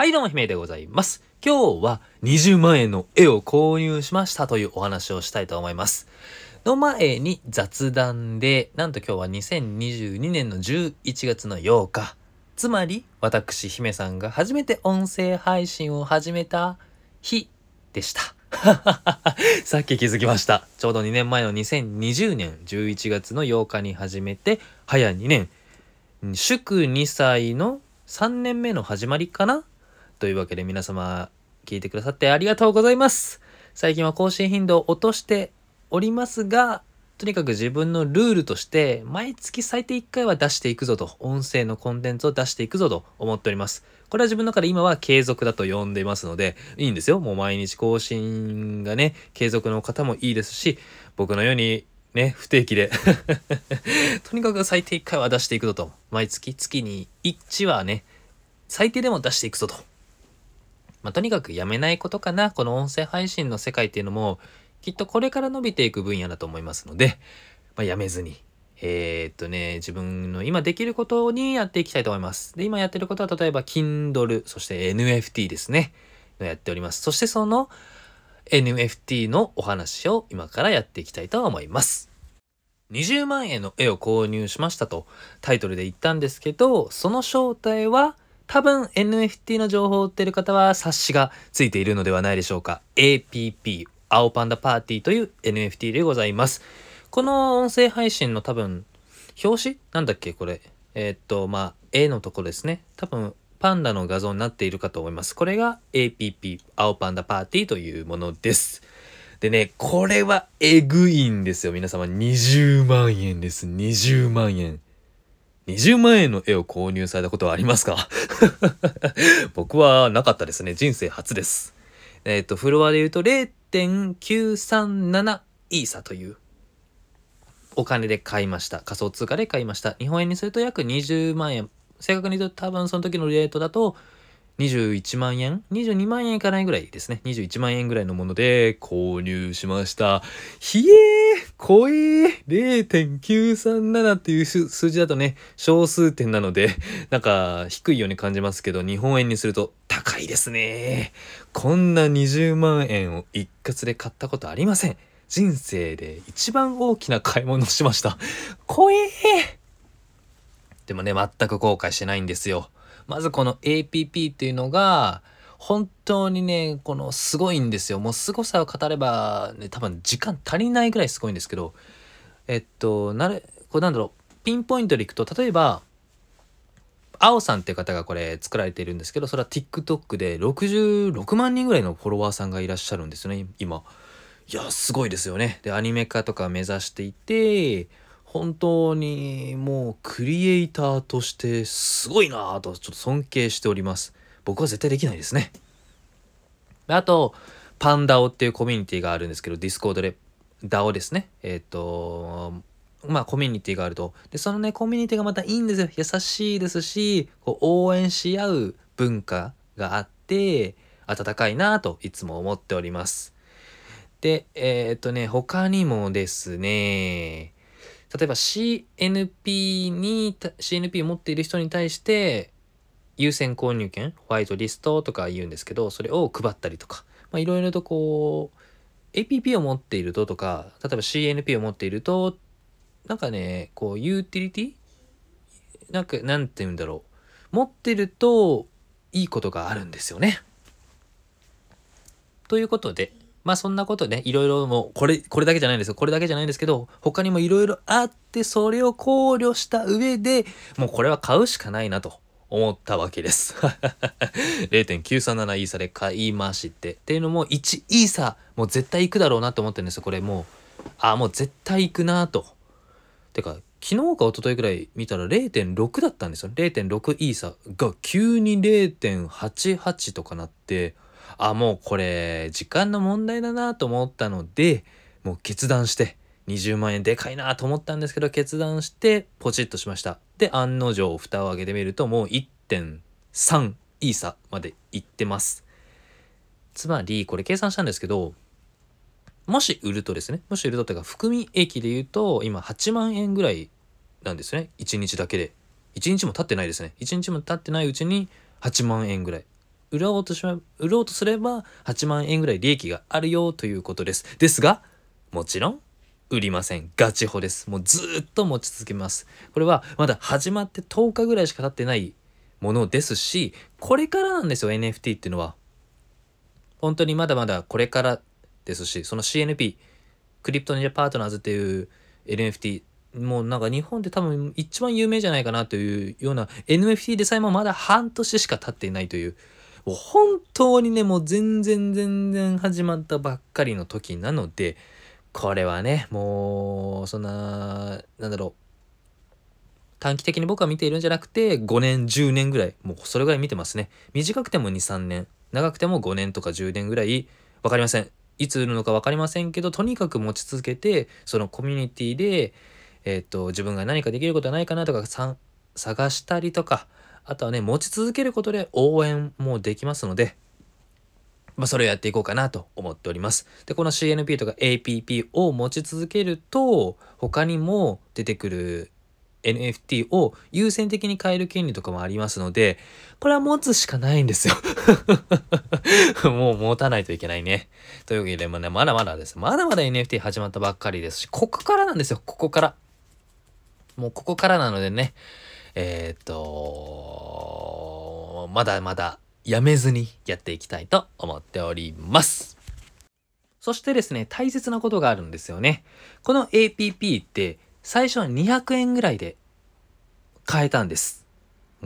はいどうも姫でございます。今日は20万円の絵を購入しましたというお話をしたいと思います。の前に雑談でなんと今日は2022年の11月の8日。つまり私姫さんが初めて音声配信を始めた日でした。さっき気づきました。ちょうど2年前の2020年11月の8日に始めて早2年。祝2歳の3年目の始まりかなというわけで皆様聞いてくださってありがとうございます。最近は更新頻度を落としておりますがとにかく自分のルールとして毎月最低1回は出していくぞと音声のコンテンツを出していくぞと思っております。これは自分の中で今は継続だと呼んでいますのでいいんですよ。もう毎日更新がね継続の方もいいですし僕のようにね不定期で。とにかく最低1回は出していくぞと。毎月月に1はね最低でも出していくぞと。まあ、とにかくやめないことかな。この音声配信の世界っていうのも、きっとこれから伸びていく分野だと思いますので、まあ、やめずに、えー、っとね、自分の今できることにやっていきたいと思います。で、今やってることは例えば Kindle、そして NFT ですね。やっております。そしてその NFT のお話を今からやっていきたいと思います。20万円の絵を購入しましたとタイトルで言ったんですけど、その正体は多分 NFT の情報を売ってる方は冊子がついているのではないでしょうか。APP、青パンダパーティーという NFT でございます。この音声配信の多分、表紙なんだっけこれ。えー、っと、まあ、絵のところですね。多分、パンダの画像になっているかと思います。これが APP、青パンダパーティーというものです。でね、これはえぐいんですよ。皆様、20万円です。20万円。20万円の絵を購入されたことはありますか？僕はなかったですね。人生初です。えっ、ー、と、フロアで言うと0.937イーサというお金で買いました。仮想通貨で買いました。日本円にすると約20万円。正確に言うと多分その時のレートだと21万円 ?22 万円いかないぐらいですね。21万円ぐらいのもので購入しました。ひえー怖えー !0.937 っていう数字だとね、小数点なので、なんか低いように感じますけど、日本円にすると高いですね。こんな20万円を一括で買ったことありません。人生で一番大きな買い物をしました。怖えーでもね、全く後悔してないんですよ。まずこの APP っていうのが、本当にね、このすごいんですよ。もう凄さを語れば、ね、多分時間足りないぐらいすごいんですけど、えっと、なれ、これなんだろう、ピンポイントでいくと、例えば、青さんっていう方がこれ作られているんですけど、それは TikTok で66万人ぐらいのフォロワーさんがいらっしゃるんですよね、今。いや、すごいですよね。で、アニメ化とか目指していて、本当にもうクリエイターとしてすごいなぁとちょっと尊敬しております。僕は絶対できないですね。あと、パンダオっていうコミュニティがあるんですけど、ディスコードで、 DAO ですね。えっ、ー、と、まあコミュニティがあると。で、そのね、コミュニティがまたいいんですよ。優しいですし、こう応援し合う文化があって、温かいなといつも思っております。で、えっ、とね、他にもですね、例えば CNP に、CNP 持っている人に対して、優先購入権、ホワイトリストとか言うんですけど、それを配ったりとか、いろいろとこう、APP を持っているととか、例えば CNP を持っていると、なんかね、こう、ユーティリティなんか、なんて言うんだろう。持ってると、いいことがあるんですよね。ということで、まあそんなことね、いろいろもう、これ、これだけじゃないんですよ。これだけじゃないんですけど、他にもいろいろあって、それを考慮した上で、もうこれは買うしかないなと思ったわけです。0.937イーサで買いまして。っていうのも、1イーサ、もう絶対行くだろうなと思ってるんですよ。これもう、あ、もう絶対行くなと。てか、昨日か一昨日ぐらい見たら0.6だったんですよ。0.6イーサが急に0.88とかなって、あ、もうこれ、時間の問題だなと思ったので、もう決断して、20万円でかいなと思ったんですけど、決断して、ポチッとしました。で、案の定、蓋を開けてみると、もう1.3イーサまでいってます。つまり、これ計算したんですけど、もし売るとですね、もし売るとっていうか、含み益で言うと、今8万円ぐらいなんですね。1日だけで。1日も経ってないですね。1日も経ってないうちに8万円ぐらい。売ろうとしま売ろうとすれば8万円ぐらい利益があるよということです。ですが、もちろん売りません。ガチホです。もうずっと持ち続けます。これはまだ始まって10日ぐらいしか経ってないものですし、これからなんですよ、NFT っていうのは。本当にまだまだこれからですし、その CNP、クリプトニアパートナーズっていう NFT、もうなんか日本で多分一番有名じゃないかなというような NFT でさえもまだ半年しか経っていないという、もう本当にね、もう全然全然始まったばっかりの時なので、これはね、もう、そんな、なんだろう、短期的に僕は見ているんじゃなくて、5年、10年ぐらい、もうそれぐらい見てますね。短くても2、3年、長くても5年とか10年ぐらい、わかりません。いつ売るのか分かりませんけどとにかく持ち続けてそのコミュニティでえー、っと自分が何かできることはないかなとか探したりとかあとはね持ち続けることで応援もできますのでまあ、それをやっていこうかなと思っております。で、この CNP とか APP を持ち続けると、他にも出てくる NFT を優先的に変える権利とかもありますので、これは持つしかないんですよ もう持たないといけないね。というわけで、まね、まだまだです。まだまだ NFT 始まったばっかりですし、ここからなんですよ、ここから。もうここからなのでね、えー、っと、まだまだやめずにやっていきたいと思っております。そしてですね、大切なことがあるんですよね。この APP って最初は200円ぐらいで買えたんです。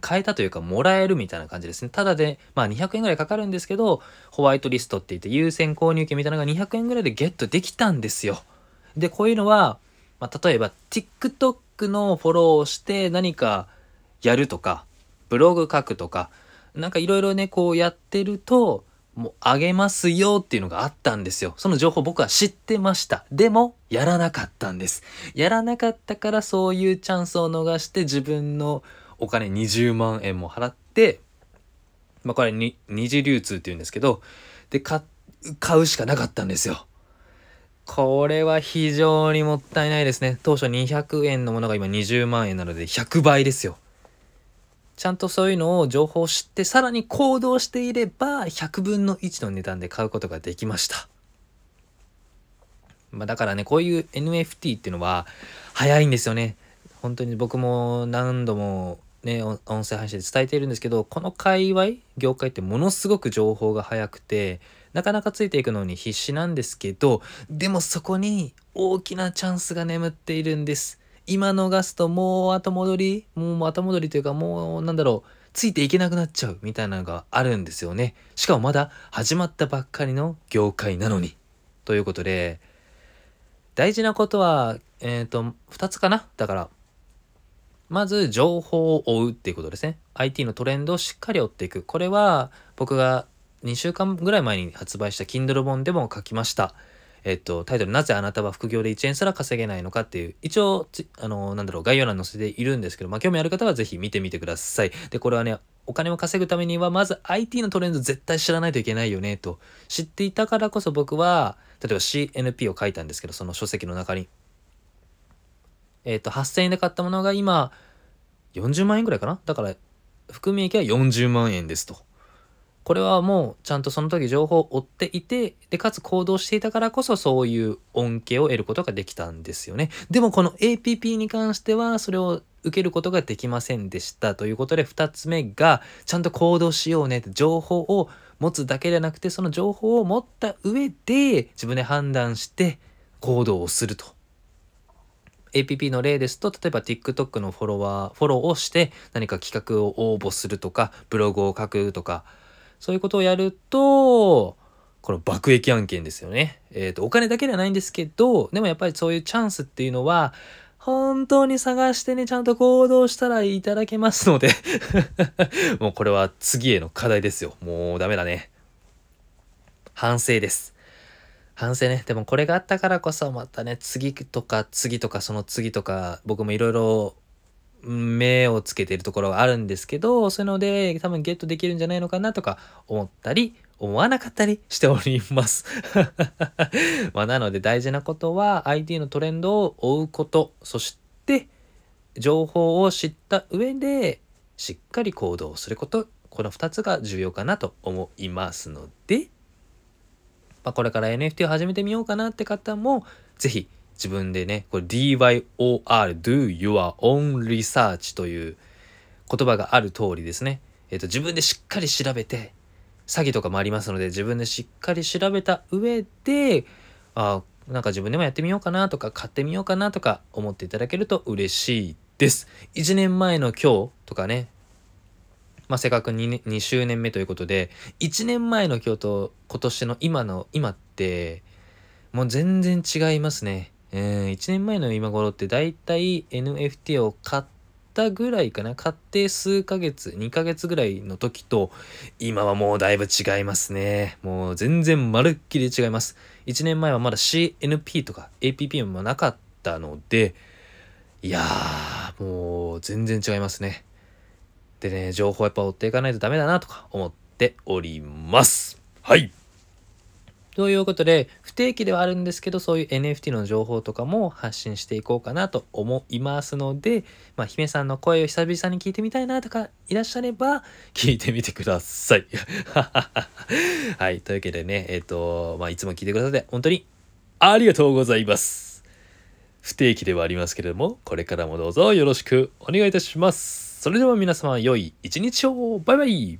買えたというか、もらえるみたいな感じですね。ただで、まあ200円ぐらいかかるんですけど、ホワイトリストって言って優先購入権みたいなのが200円ぐらいでゲットできたんですよ。で、こういうのは、まあ、例えば TikTok のフォローをして何かやるとか、ブログ書くとか、なんかいろいろね、こうやってると、もうあげますよっていうのがあったんですよ。その情報僕は知ってました。でも、やらなかったんです。やらなかったからそういうチャンスを逃して自分のお金20万円も払って、まあこれに二次流通って言うんですけど、で、買うしかなかったんですよ。これは非常にもったいないですね。当初200円のものが今20万円なので100倍ですよ。ちゃんとそういうのを情報を知ってさらに行動していれば100分の1の値段で買うことができました。まあ、だからねこういう NFT っていうのは早いんですよね。本当に僕も何度もね音声配信で伝えているんですけどこの界隈業界ってものすごく情報が早くてなかなかついていくのに必死なんですけどでもそこに大きなチャンスが眠っているんです。今逃すともう後戻りもう後戻りというかもうなんだろうついていけなくなっちゃうみたいなのがあるんですよね。しかもまだ始まったばっかりの業界なのに。ということで、大事なことは、えっ、ー、と、2つかなだから、まず情報を追うっていうことですね。IT のトレンドをしっかり追っていく。これは僕が2週間ぐらい前に発売した Kindle 本でも書きました。えっと、タイトル、なぜあなたは副業で1円すら稼げないのかっていう、一応、あの、なんだろう、概要欄に載せているんですけど、まあ、興味ある方はぜひ見てみてください。で、これはね、お金を稼ぐためには、まず IT のトレンド絶対知らないといけないよね、と知っていたからこそ僕は、例えば CNP を書いたんですけど、その書籍の中に。えっと、8000円で買ったものが今、40万円ぐらいかな？だから、含み益は40万円ですと。これはもうちゃんとその時情報を追っていて、で、かつ行動していたからこそそういう恩恵を得ることができたんですよね。でもこの APP に関してはそれを受けることができませんでしたということで2つ目がちゃんと行動しようねって情報を持つだけでなくてその情報を持った上で自分で判断して行動をすると。APP の例ですと、例えば TikTok のフォロワー、フォローをして何か企画を応募するとか、ブログを書くとか、そういうことをやると、この爆益案件ですよね。えっ、ー、と、お金だけではないんですけど、でもやっぱりそういうチャンスっていうのは、本当に探してね、ちゃんと行動したらいただけますので もうこれは次への課題ですよ。もうダメだね。反省です。反省ね。でもこれがあったからこそまたね、次とか次とかその次とか、僕もいろいろ目をつけてるところがあるんですけど、そういうので多分ゲットできるんじゃないのかなとか思ったり、思わなかったりしております。まあなので大事なことは IT のトレンドを追うこと、そして情報を知った上でしっかり行動すること、この2つが重要かなと思いますので、まあ、これから NFT を始めてみようかなって方も是非自分でねこれ DYOR Do Your Own Research という言葉がある通りですね、えーと、自分でしっかり調べて詐欺とかもありますので自分でしっかり調べた上であなんか自分でもやってみようかなとか買ってみようかなとか思っていただけると嬉しいです。1年前の今日とかねまあ、せっかく 2, 2周年目ということで1年前の今日と今年の今の今ってもう全然違いますね。えー、1年前の今頃ってだいたい NFT を買ったぐらいかな買って数ヶ月2ヶ月ぐらいの時と今はもうだいぶ違いますねもう全然まるっきり違います1年前はまだ CNP とか APP もなかったのでいやーもう全然違いますねでね、情報やっぱ追っていかないとダメだなとか思っております。はい。ということで、不定期ではあるんですけど、そういう NFT の情報とかも発信していこうかなと思いますので、まあ、姫さんの声を久々に聞いてみたいなとかいらっしゃれば、聞いてみてください。はい。というわけでね、えっ、ー、と、まあ、いつも聞いてくださって本当にありがとうございます。不定期ではありますけれども、これからもどうぞよろしくお願いいたします。それでは皆様良い一日をバイバイ